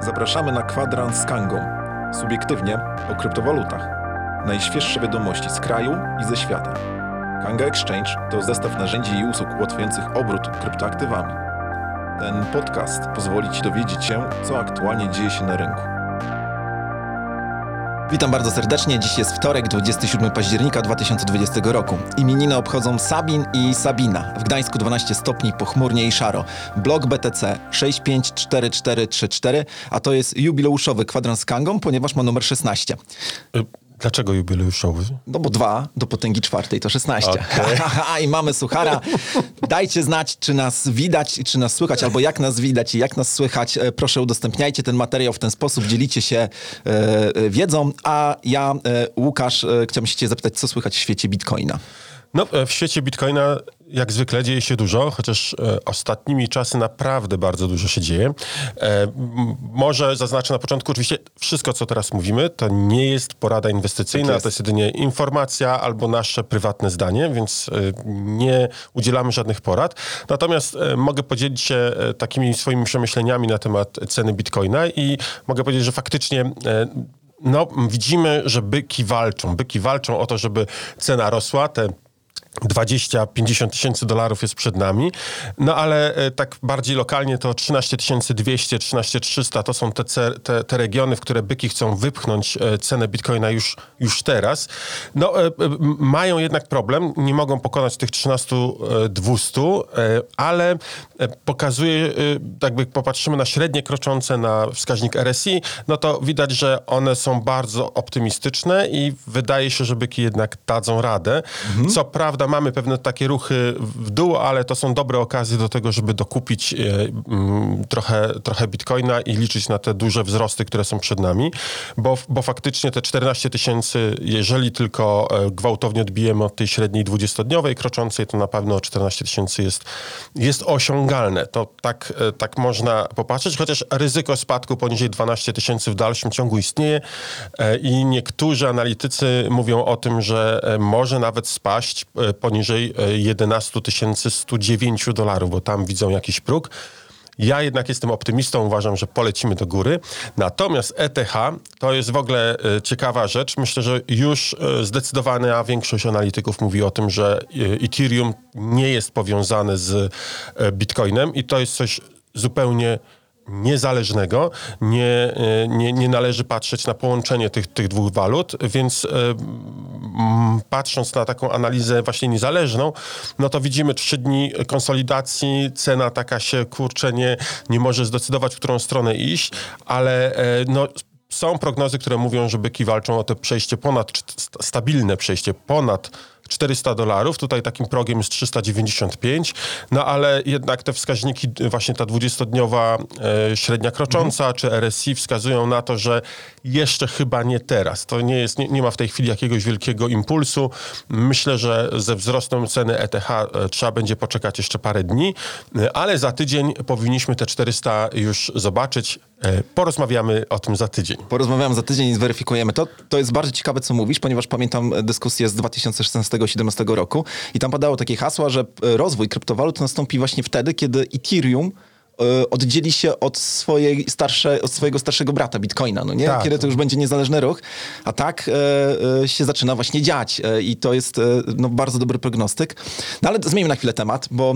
Zapraszamy na kwadrans z Kangą. Subiektywnie o kryptowalutach. Najświeższe wiadomości z kraju i ze świata. Kanga Exchange to zestaw narzędzi i usług ułatwiających obrót kryptoaktywami. Ten podcast pozwoli Ci dowiedzieć się, co aktualnie dzieje się na rynku. Witam bardzo serdecznie. Dziś jest wtorek, 27 października 2020 roku. Imieniny obchodzą Sabin i Sabina. W Gdańsku 12 stopni, pochmurnie i szaro. Blok BTC 654434, a to jest jubileuszowy kwadrans z Kangą, ponieważ ma numer 16. Dlaczego jubileuszowy? No bo dwa do potęgi czwartej to 16. Okej. I mamy suchara. Dajcie znać, czy nas widać, czy nas słychać, albo jak nas widać i jak nas słychać. E, Proszę udostępniajcie ten materiał w ten sposób, dzielicie się e, e, wiedzą. A ja, e, Łukasz, e, chciałbym się cię zapytać, co słychać w świecie Bitcoina? No, e, w świecie Bitcoina jak zwykle dzieje się dużo, chociaż e, ostatnimi czasy naprawdę bardzo dużo się dzieje. E, może zaznaczę na początku, oczywiście wszystko, co teraz mówimy, to nie jest porada inwestycyjna, Tak jest. to jest jedynie informacja albo nasze prywatne zdanie, więc e, nie udzielamy żadnych porad. Natomiast mogę podzielić się takimi swoimi przemyśleniami na temat ceny Bitcoina i mogę powiedzieć, że faktycznie no, widzimy, że byki walczą. Byki walczą o to, żeby cena rosła. Te 20-50 tysięcy dolarów jest przed nami, no ale e, tak bardziej lokalnie to 13 200, 13 300 to są te, te, te regiony, w które byki chcą wypchnąć e, cenę bitcoina już, już teraz. No e, mają jednak problem, nie mogą pokonać tych 13 200, e, ale pokazuje, jakby popatrzymy na średnie kroczące na wskaźnik RSI, no to widać, że one są bardzo optymistyczne i wydaje się, że byki jednak dadzą radę. Co prawda mamy pewne takie ruchy w dół, ale to są dobre okazje do tego, żeby dokupić e, mm, trochę, trochę bitcoina i liczyć na te duże wzrosty, które są przed nami, bo, bo faktycznie te 14 tysięcy, jeżeli tylko e, gwałtownie odbijemy od tej średniej 20-dniowej kroczącej, to na pewno 14 tysięcy jest, jest osiągalne. To tak, e, tak można popatrzeć, chociaż ryzyko spadku poniżej 12 tysięcy w dalszym ciągu istnieje i niektórzy analitycy mówią o tym, że może nawet spaść poniżej e, 11 109 dolarów, bo tam widzą jakiś próg. Ja jednak jestem optymistą, uważam, że polecimy do góry. Natomiast ETH to jest w ogóle e, ciekawa rzecz. Myślę, że już e, zdecydowana większość analityków mówi o tym, że e, Ethereum nie jest powiązane z e, Bitcoinem i to jest coś zupełnie niezależnego. Nie, e, nie, nie należy patrzeć na połączenie tych, tych dwóch walut, więc e, patrząc na taką analizę właśnie niezależną, no to widzimy trzy dni konsolidacji, cena taka się, kurczę, nie, nie może zdecydować, w którą stronę iść, ale e, no, są prognozy, które mówią, że byki walczą o to przejście ponad, st- stabilne przejście ponad 400 dolarów. Tutaj takim progiem jest 395, no ale jednak te wskaźniki, właśnie ta 20-dniowa e, średnia krocząca czy RSI wskazują na to, że jeszcze chyba nie teraz. To nie jest, nie, nie ma w tej chwili jakiegoś wielkiego impulsu. Myślę, że ze wzrostem ceny ETH e, trzeba będzie poczekać jeszcze parę dni, e, ale za tydzień powinniśmy te 400 już zobaczyć. E, Porozmawiamy o tym za tydzień. Porozmawiamy za tydzień i zweryfikujemy to. To jest bardzo ciekawe, co mówisz, ponieważ pamiętam dyskusję z 2016-2017 roku. I tam padało takie hasła, że e, rozwój kryptowalut nastąpi właśnie wtedy, kiedy Ethereum oddzieli się od, swojej starsze, od swojego starszego brata Bitcoina, no nie? Tak. Kiedy to już będzie niezależny ruch, a tak e, się zaczyna właśnie dziać e, i to jest e, no, bardzo dobry prognostyk. No ale zmieńmy na chwilę temat, bo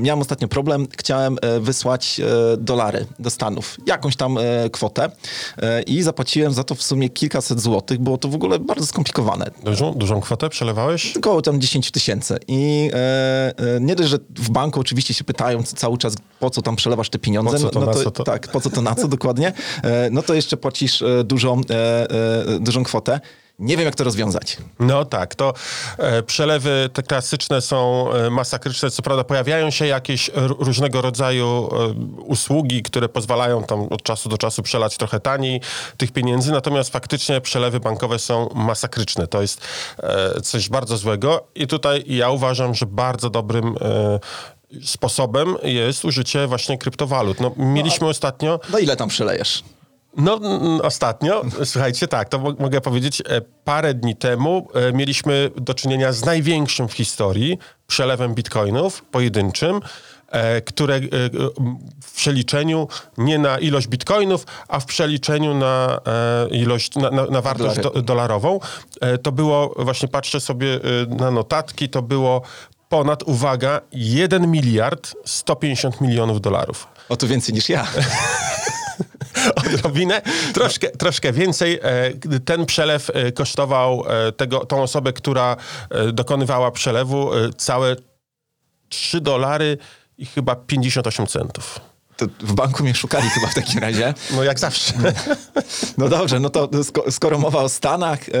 miałem ostatnio problem, chciałem wysłać dolary do Stanów, jakąś tam kwotę i zapłaciłem za to w sumie kilkaset złotych, było to w ogóle bardzo skomplikowane. Dużą, dużą kwotę przelewałeś? Około tam 10 tysięcy. I nie dość, że w banku oczywiście się pytają cały czas, po co tam przelewasz te pieniądze. Po co to, no, na co to? Tak, po co to, na co dokładnie. E, no to jeszcze płacisz e, dużą, e, dużą kwotę. Nie wiem, jak to rozwiązać. No tak, to e, przelewy te klasyczne są e, masakryczne. Co prawda pojawiają się jakieś r- różnego rodzaju e, usługi, które pozwalają tam od czasu do czasu przelać trochę taniej tych pieniędzy, natomiast faktycznie przelewy bankowe są masakryczne. To jest coś bardzo złego i tutaj ja uważam, że bardzo dobrym sposobem jest użycie właśnie kryptowalut. No, mieliśmy ostatnio No ile tam przelejesz? no, ostatnio, słuchajcie, tak, to mo- mogę powiedzieć, e, parę dni temu e, mieliśmy do czynienia z największym w historii przelewem bitcoinów pojedynczym. e, które w przeliczeniu nie na ilość bitcoinów, a w przeliczeniu na ilość, na, na, na wartość do, dolarową, to było, właśnie patrzę sobie na notatki, to było ponad, uwaga, 1 miliard 150 milionów dolarów. O to więcej niż ja. odrobinę, troszkę, troszkę więcej. E, Ten przelew e, kosztował e, tego, tą osobę, która dokonywała przelewu całe 3 dolary i chyba 58 centów. To w banku mnie szukali chyba w takim razie. No jak zawsze. No dobrze, no to sko- skoro mowa o Stanach, e,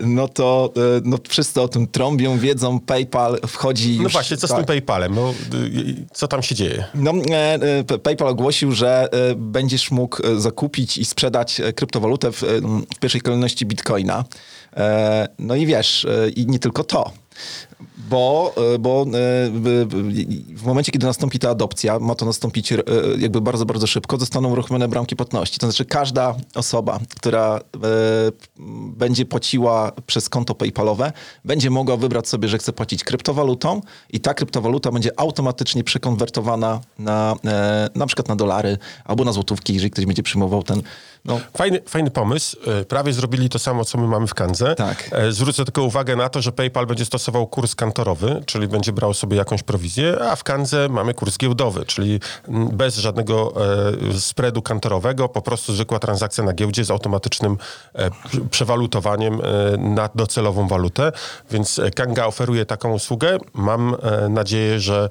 no to e, no wszyscy o tym trąbią, wiedzą, PayPal wchodzi już... No właśnie, co z tym tak. PayPalem? No, y, co tam się dzieje? No, e, e, PayPal ogłosił, że e, będziesz mógł e, zakupić i sprzedać e, kryptowalutę w, e, w pierwszej kolejności bitcoina. E, No i wiesz, e, i nie tylko to. Bo, e, bo e, w- momencie, kiedy nastąpi ta adopcja, ma to nastąpić e, jakby bardzo, bardzo szybko, zostaną uruchomione bramki płatności. To znaczy każda osoba, która będzie płaciła przez konto PayPalowe, będzie mogła wybrać sobie, że chce płacić kryptowalutą i ta kryptowaluta będzie automatycznie przekonwertowana na, na przykład na dolary albo na złotówki, jeżeli ktoś będzie przyjmował ten, no, Fajny, fajny pomysł. E, Prawie zrobili to samo, co my mamy w Kandze. Tak. E, Zwrócę tylko uwagę na to, że PayPal będzie stosował kurs kantorowy, czyli będzie brał sobie jakąś prowizję, a w Kandze mamy kurs giełdowy, czyli bez żadnego e, spreadu kantorowego, po prostu zwykła transakcja na giełdzie z automatycznym prze- przewalutowaniem na docelową walutę. Więc Kanga oferuje taką usługę. Mam nadzieję, że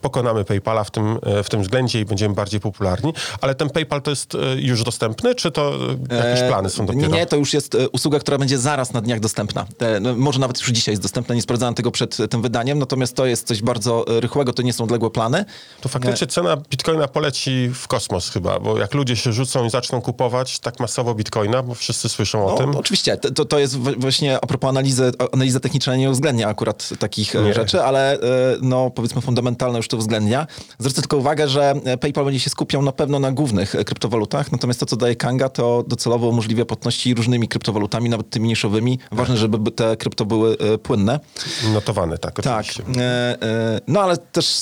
pokonamy PayPala w tym, w tym względzie i będziemy bardziej popularni. Ale ten PayPal to jest już dostępny, czy to e, jakieś E, plany są dopiero? Nie, to już jest e, usługa, która będzie zaraz na dniach dostępna. No, może nawet już dzisiaj jest dostępna, nie sprawdzałem tego przed tym wydaniem, natomiast to jest coś bardzo rychłego, to nie są odległe plany. To faktycznie cena bitcoina poleci w kosmos chyba, bo jak ludzie się rzucą i zaczną kupować tak masowo bitcoina, bo wszyscy słyszą o No, tym. Oczywiście, to- to, jest właśnie a propos analizy, analiza techniczna nie uwzględnia akurat takich Nie. rzeczy, ale no powiedzmy fundamentalne już to uwzględnia. Zwrócę tylko uwagę, że PayPal będzie się skupiał na pewno na głównych kryptowalutach, natomiast to, co daje Kanga, to docelowo umożliwia płatności różnymi kryptowalutami, nawet tymi niszowymi. Ważne, żeby by te krypto były e, płynne. Notowane, tak, Tak, oczywiście. e, no ale też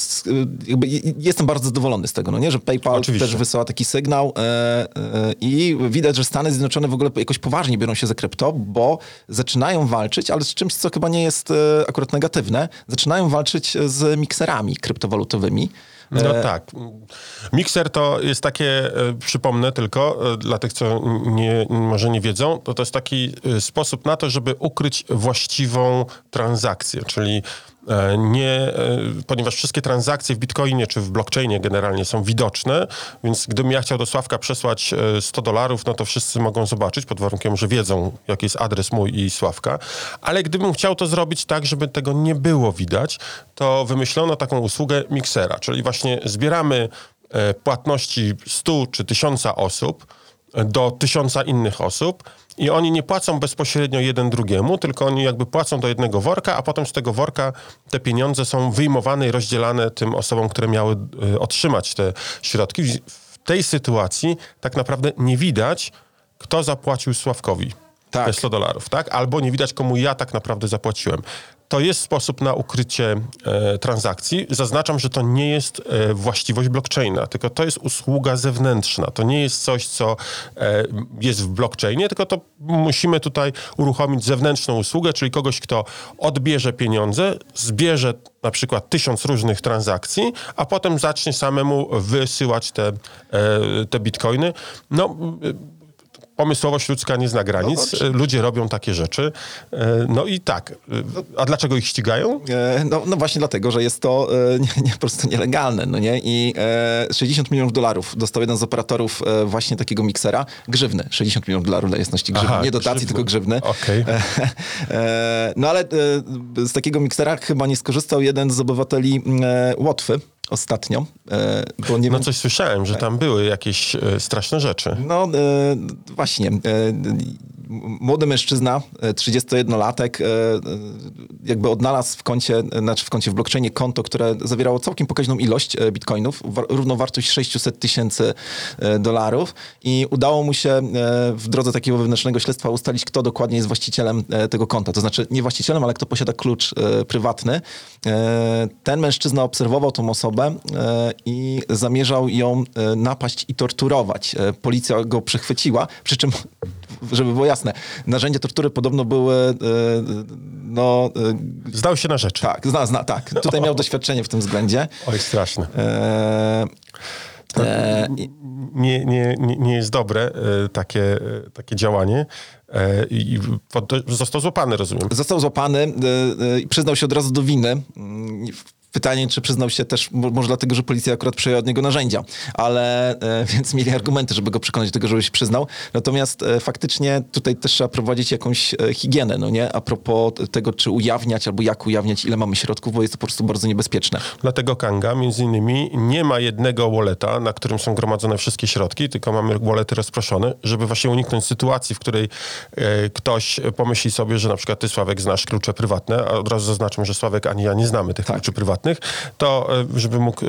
jestem bardzo zadowolony z tego, no nie, że PayPal Oczywiście. też wysyła taki sygnał i widać, że Stany Zjednoczone w ogóle jakoś poważnie biorą się za krypto, bo zaczynają walczyć, ale z czymś, co chyba nie jest akurat negatywne, zaczynają walczyć z mikserami kryptowalutowymi. No E, tak. Mixer to jest takie, e, przypomnę tylko, e, dla tych, co nie, może nie wiedzą, to to jest taki sposób na to, żeby ukryć właściwą transakcję, czyli nie, e, ponieważ wszystkie transakcje w Bitcoinie czy w blockchainie generalnie są widoczne, więc gdybym ja chciał do Sławka przesłać e, 100 dolarów, no to wszyscy mogą zobaczyć, pod warunkiem, że wiedzą, jaki jest adres mój i Sławka, ale gdybym chciał to zrobić tak, żeby tego nie było widać, to wymyślono taką usługę Mixera, czyli właśnie zbieramy e, płatności 100 czy 1000 osób e, do tysiąca innych osób i oni nie płacą bezpośrednio jeden drugiemu, tylko oni jakby płacą do jednego worka, a potem z tego worka te pieniądze są wyjmowane i rozdzielane tym osobom, które miały e, otrzymać te środki. W tej sytuacji tak naprawdę nie widać, kto zapłacił Sławkowi Tak. te 100 dolarów, tak? Albo nie widać, komu ja tak naprawdę zapłaciłem. To jest sposób na ukrycie e, transakcji. Zaznaczam, że to nie jest e, właściwość blockchaina, tylko to jest usługa zewnętrzna. To nie jest coś, co e, jest w blockchainie, tylko to musimy tutaj uruchomić zewnętrzną usługę, czyli kogoś, kto odbierze pieniądze, zbierze na przykład tysiąc różnych transakcji, a potem zacznie samemu wysyłać te, e, te bitcoiny. No, pomysłowość ludzka nie zna granic. No, Ludzie robią takie rzeczy. E, No i tak. E, A dlaczego ich ścigają? E, No, no właśnie dlatego, że jest to nie, nie, po prostu nielegalne, no nie? I e, 60 milionów dolarów dostał jeden z operatorów właśnie takiego miksera. Grzywny. 60 milionów dolarów dla jasności grzywny. Aha, nie dotacji, grzywny. tylko grzywny. E, no ale z takiego miksera chyba nie skorzystał jeden z obywateli e, Łotwy ostatnio, e, bo nie No wiem, coś słyszałem, że tam były jakieś e, straszne rzeczy. no e, właśnie. E, młody mężczyzna, e, 31-latek, e, e, jakby odnalazł w koncie, e, znaczy w koncie w blockchainie konto, które zawierało całkiem pokaźną ilość e, bitcoinów, wa- równowartość 600 tysięcy e, dolarów i udało mu się e, w drodze takiego wewnętrznego śledztwa ustalić, kto dokładnie jest właścicielem e, tego konta. To znaczy nie właścicielem, ale kto posiada klucz e, prywatny. E, Ten mężczyzna obserwował tą osobę e, i zamierzał ją e, napaść i torturować. E, Policja go przechwyciła, przy czym, żeby było jasne, narzędzia tortury podobno były, e, no, e, Zdał się na rzecz. tak, zna, zna, tak. Tutaj miał doświadczenie w tym względzie. Oj, straszne. E, e, nie, nie, nie, nie jest dobre e, takie, takie działanie. I został złapany, rozumiem. Został złapany i przyznał się od razu do winy. Pytanie, czy przyznał się też, mo- może dlatego, że policja akurat przejęła od niego narzędzia, ale e, więc mieli argumenty, żeby go przekonać do tego, żeby się przyznał. Natomiast e, faktycznie tutaj też trzeba prowadzić jakąś e, higienę, no nie? A propos tego, czy ujawniać albo jak ujawniać, ile mamy środków, bo jest to po prostu bardzo niebezpieczne. Dlatego Kanga między innymi nie ma jednego walleta, na którym są gromadzone wszystkie środki, tylko mamy wallety rozproszone, żeby właśnie uniknąć sytuacji, w której e, ktoś pomyśli sobie, że na przykład ty, Sławek, znasz klucze prywatne, a od razu zaznaczmy, że Sławek ani ja nie znamy tych kluczy prywatnych, to e, żeby mógł e,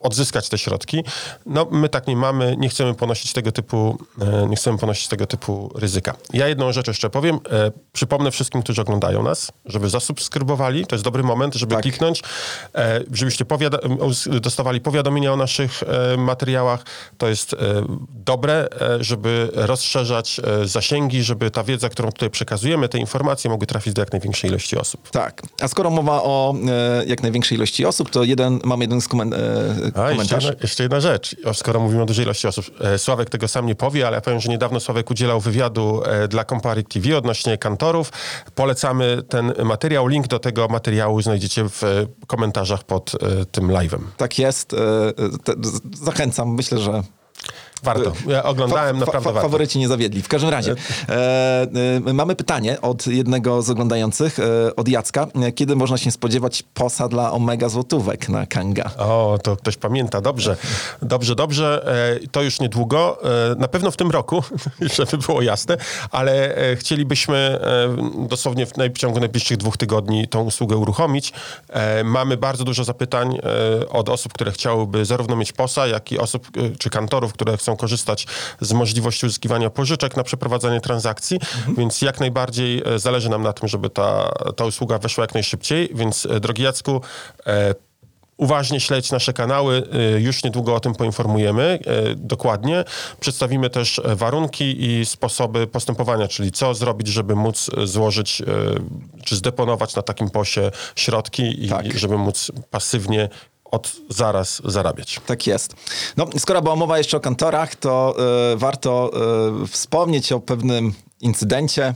odzyskać te środki. No, my tak nie mamy, nie chcemy ponosić tego typu, e, nie chcemy ponosić tego typu ryzyka. Ja jedną rzecz jeszcze powiem. E, przypomnę wszystkim, którzy oglądają nas, żeby zasubskrybowali. To jest dobry moment, żeby Tak. kliknąć, e, żebyście powiada- dostawali powiadomienia o naszych materiałach. To jest dobre, żeby rozszerzać zasięgi, żeby ta wiedza, którą tutaj przekazujemy, te informacje mogły trafić do jak największej ilości osób. Tak. A skoro mowa o jak największej ilości osób, to jeden, mam jeden z komen- e, A, jeszcze jedna, jeszcze jedna rzecz, skoro mówimy o dużej ilości osób. E, Sławek tego sam nie powie, ale ja powiem, że niedawno Sławek udzielał wywiadu e, dla Comparit TV odnośnie kantorów. Polecamy ten materiał. Link do tego materiału znajdziecie w e, komentarzach pod tym live'em. Tak jest. zachęcam. Myślę, że Warto. Ja oglądałem, Fa- naprawdę fa- warto. Faworyci nie zawiedli. W każdym razie, e, e, mamy pytanie od jednego z oglądających, e, od Jacka. E, Kiedy można się spodziewać posa dla Omega Złotówek na Kanga? O, to ktoś pamięta. Dobrze. Dobrze, dobrze. E, To już niedługo. E, Na pewno w tym roku, żeby było jasne, ale e, chcielibyśmy e, dosłownie w naj- w ciągu najbliższych dwóch tygodni tą usługę uruchomić. E, Mamy bardzo dużo zapytań e, od osób, które chciałyby zarówno mieć POSA, jak i osób e, czy kantorów, które chcą korzystać z możliwości uzyskiwania pożyczek na przeprowadzanie transakcji, więc jak najbardziej e, zależy nam na tym, żeby ta, ta usługa weszła jak najszybciej, więc e, drogi Jacku, e, Uważnie śledź nasze kanały, y, już niedługo o tym poinformujemy dokładnie. Przedstawimy też e, warunki i sposoby postępowania, czyli co zrobić, żeby móc e, złożyć czy zdeponować na takim posie środki i Tak. żeby móc pasywnie od zaraz zarabiać. Tak jest. No, skoro była mowa jeszcze o kantorach, to e, warto e, wspomnieć o pewnym incydencie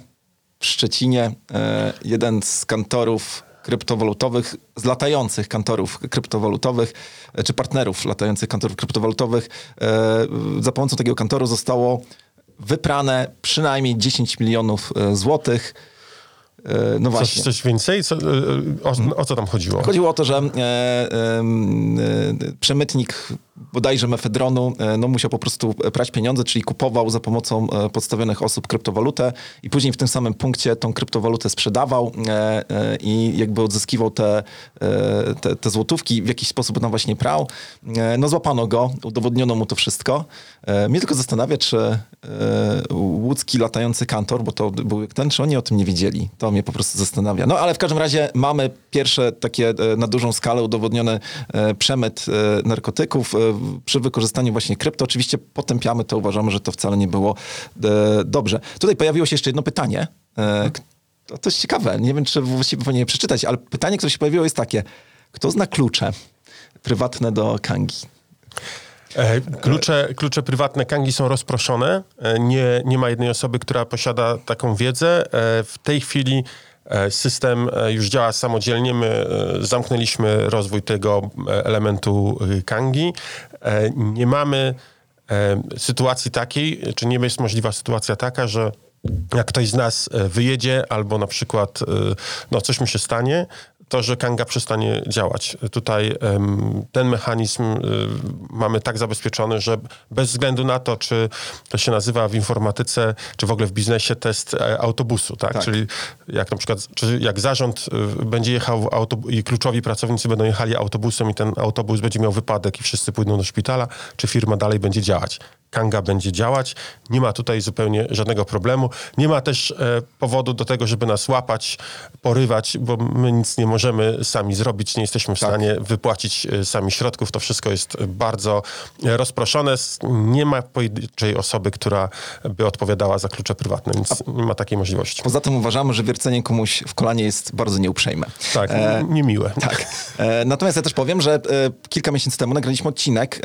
w Szczecinie. E, jeden z kantorów kryptowalutowych, z latających kantorów kryptowalutowych, czy partnerów latających kantorów kryptowalutowych, za pomocą takiego kantoru zostało wyprane przynajmniej 10 milionów złotych. E, no Coś, właśnie. coś więcej? Co, y, y, o, o co tam chodziło? Chodziło o to, że e, e, przemytnik bodajże mefedronu e, no, musiał po prostu prać pieniądze, czyli kupował za pomocą e, podstawionych osób kryptowalutę i później w tym samym punkcie tą kryptowalutę sprzedawał e, e, i jakby odzyskiwał te, e, te, te złotówki, w jakiś sposób tam właśnie prał. E, no złapano go, udowodniono mu to wszystko. E, mnie tylko zastanawia, czy e, łódzki latający kantor, bo to był ten, czy oni o tym nie wiedzieli. To mnie po prostu zastanawia. No ale w każdym razie mamy pierwsze takie e, na dużą skalę udowodniony e, przemyt e, narkotyków przy wykorzystaniu właśnie krypto. Oczywiście potępiamy to, uważamy, że to wcale nie było dobrze. Tutaj pojawiło się jeszcze jedno pytanie. To, jest ciekawe. Nie wiem, czy właściwie powinien je przeczytać, ale pytanie, które się pojawiło jest takie. Kto zna klucze prywatne do Kangi? E, Klucze, klucze prywatne Kangi są rozproszone. E, Nie, nie ma jednej osoby, która posiada taką wiedzę. E, W tej chwili system już działa samodzielnie. My zamknęliśmy rozwój tego elementu Kangi. Nie mamy sytuacji takiej, czy nie jest możliwa sytuacja taka, że jak ktoś z nas wyjedzie albo na przykład no, coś mu się stanie, to, że Kanga przestanie działać. Tutaj ten mechanizm y, mamy tak zabezpieczony, że bez względu na to, czy to się nazywa w informatyce, czy w ogóle w biznesie test e, autobusu, tak? Tak. Czyli jak na przykład, czy jak zarząd y, będzie jechał i kluczowi pracownicy będą jechali autobusem i ten autobus będzie miał wypadek i wszyscy pójdą do szpitala, czy firma dalej będzie działać. Kanga będzie działać, nie ma tutaj zupełnie żadnego problemu. Nie ma też e, powodu do tego, żeby nas łapać, porywać, bo my nic nie możemy sami zrobić, nie jesteśmy w stanie wypłacić e, sami środków. To wszystko jest bardzo e, rozproszone. Nie ma pojedynczej osoby, która by odpowiadała za klucze prywatne, więc nie ma takiej możliwości. Poza tym uważamy, że wiercenie komuś w kolanie jest bardzo nieuprzejme. Tak, E, niemiłe. Tak. E, natomiast ja też powiem, że e, kilka miesięcy temu nagraliśmy odcinek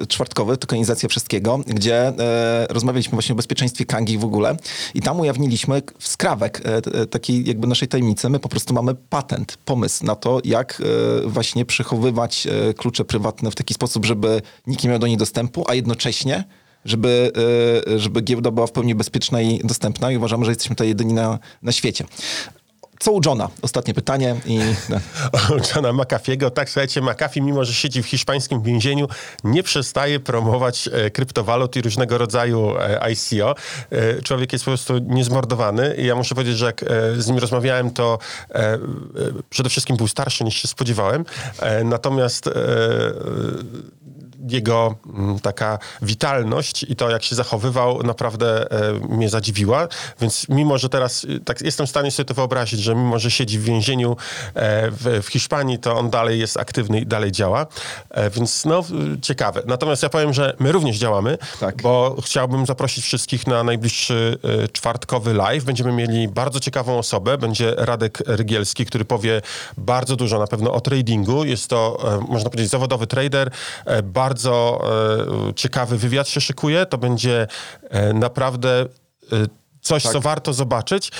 e, czwartkowy, tokenizacja wszystkiego, gdzie e, rozmawialiśmy właśnie o bezpieczeństwie Kangi w ogóle i tam ujawniliśmy skrawek e, e, takiej jakby naszej tajemnicy. My po prostu mamy patent, pomysł na to, jak e, właśnie przechowywać e, klucze prywatne w taki sposób, żeby nikt nie miał do nich dostępu, a jednocześnie żeby, e, żeby giełda była w pełni bezpieczna i dostępna i uważamy, że jesteśmy tutaj jedyni na, na świecie. Co u Johna? Ostatnie pytanie i... Johna McAfee'ego. Tak, słuchajcie, McAfee, mimo że siedzi w hiszpańskim więzieniu, nie przestaje promować e, kryptowalut i różnego rodzaju e, ICO. E, człowiek jest po prostu niezmordowany i ja muszę powiedzieć, że jak e, z nim rozmawiałem, to e, e, przede wszystkim był starszy niż się spodziewałem. Natomiast jego mm, taka witalność i to, jak się zachowywał, naprawdę e, mnie zadziwiła. Więc mimo, że teraz e, tak jestem w stanie sobie to wyobrazić, że mimo, że siedzi w więzieniu e, w, w Hiszpanii, to on dalej jest aktywny i dalej działa. Więc no, ciekawe. Natomiast ja powiem, że my również działamy, Tak. bo chciałbym zaprosić wszystkich na najbliższy czwartkowy live. Będziemy mieli bardzo ciekawą osobę. Będzie Radek Rygielski, który powie bardzo dużo na pewno o tradingu. Jest to, można powiedzieć, zawodowy trader. E, bardzo e, ciekawy wywiad się szykuje. To będzie e, naprawdę... e, Coś, co warto zobaczyć,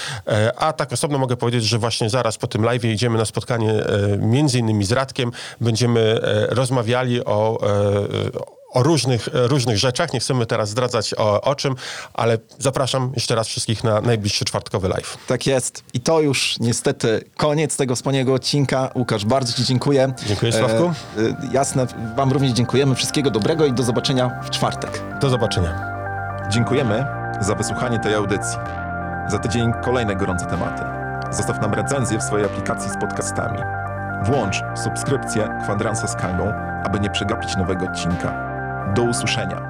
a tak osobno mogę powiedzieć, że właśnie zaraz po tym live idziemy na spotkanie między innymi z Radkiem. Będziemy rozmawiali o, e, o różnych, e, różnych rzeczach. Nie chcemy teraz zdradzać o, o czym, ale zapraszam jeszcze raz wszystkich na najbliższy czwartkowy live. Tak jest. I to już niestety koniec tego wspaniałego odcinka. Łukasz, bardzo Ci dziękuję. Dziękuję, Sławku. E, e, jasne, Wam również dziękujemy. Wszystkiego dobrego i do zobaczenia w czwartek. Do zobaczenia. Dziękujemy za wysłuchanie tej audycji. Za tydzień kolejne gorące tematy. Zostaw nam recenzję w swojej aplikacji z podcastami. Włącz subskrypcję Kwadransa z Kangą, aby nie przegapić nowego odcinka. Do usłyszenia.